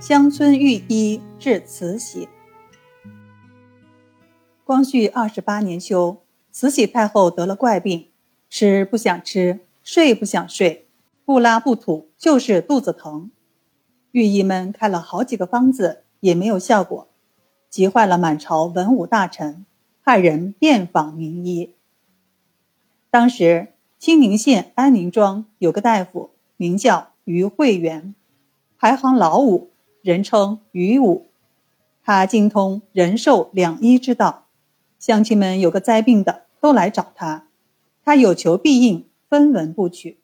乡村御医治慈禧。光绪二十八年秋，慈禧太后得了怪病，吃不想吃，睡不想睡，不拉不吐，就是肚子疼。御医们开了好几个方子，也没有效果，急坏了满朝文武大臣，派人遍访名医。当时清宁县安宁庄有个大夫，名叫于慧元，排行老五。人称于武，他精通人寿两医之道，乡亲们有个灾病的都来找他，他有求必应，分文不取。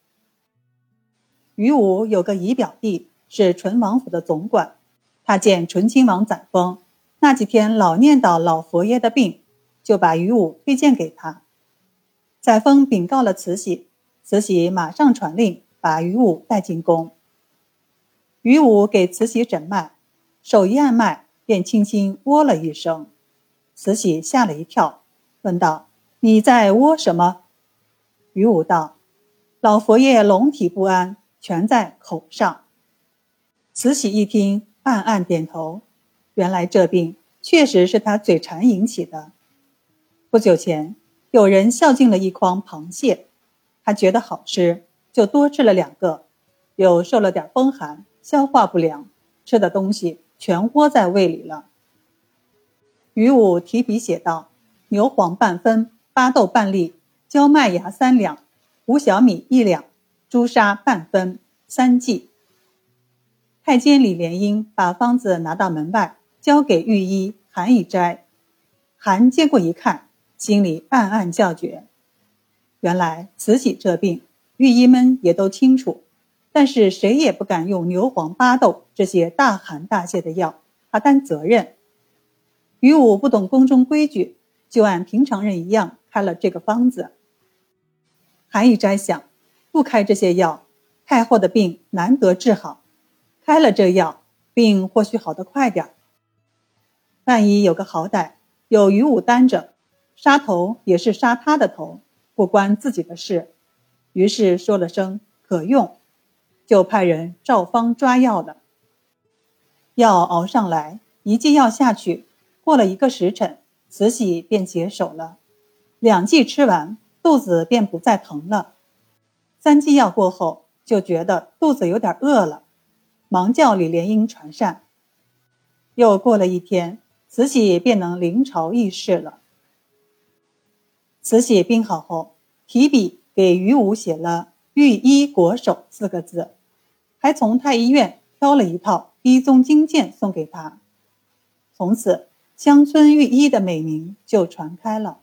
于武有个姨表弟是淳王府的总管，他见醇亲王载沣那几天老念叨老佛爷的病，就把于武推荐给他。载沣禀告了慈禧，慈禧马上传令把于武带进宫。于武给慈禧诊脉，手一按脉，便轻轻喔了一声。慈禧吓了一跳，问道：“你在喔什么？”于武道：“老佛爷龙体不安，全在口上。”慈禧一听，暗暗点头。原来这病确实是他嘴馋引起的。不久前，有人孝敬了一筐螃蟹，他觉得好吃，就多吃了两个，又受了点风寒。消化不良，吃的东西全窝在胃里了。于武提笔写道：“牛黄半分，巴豆半粒，焦麦芽三两，五小米一两，朱砂半分，三剂。”太监李莲英把方子拿到门外，交给御医韩以斋。韩接过一看，心里暗暗叫绝。原来慈禧这病，御医们也都清楚。但是谁也不敢用牛黄、巴豆这些大寒大泻的药，他担责任。于武不懂宫中规矩，就按平常人一样开了这个方子。韩义斋想，不开这些药，太后的病难得治好；开了这药，病或许好得快点儿。万一有个好歹，有于武担着，杀头也是杀他的头，不关自己的事。于是说了声可用。就派人照方抓药了。药熬上来，一剂药下去，过了一个时辰，慈禧便解手了。两剂吃完，肚子便不再疼了。三剂药过后，就觉得肚子有点饿了，忙叫李莲英传膳。又过了一天，慈禧便能临朝议事了。慈禧病好后，提笔给于武写了。御医国手四个字，还从太医院挑了一套医宗经鉴送给他。从此，乡村御医的美名就传开了。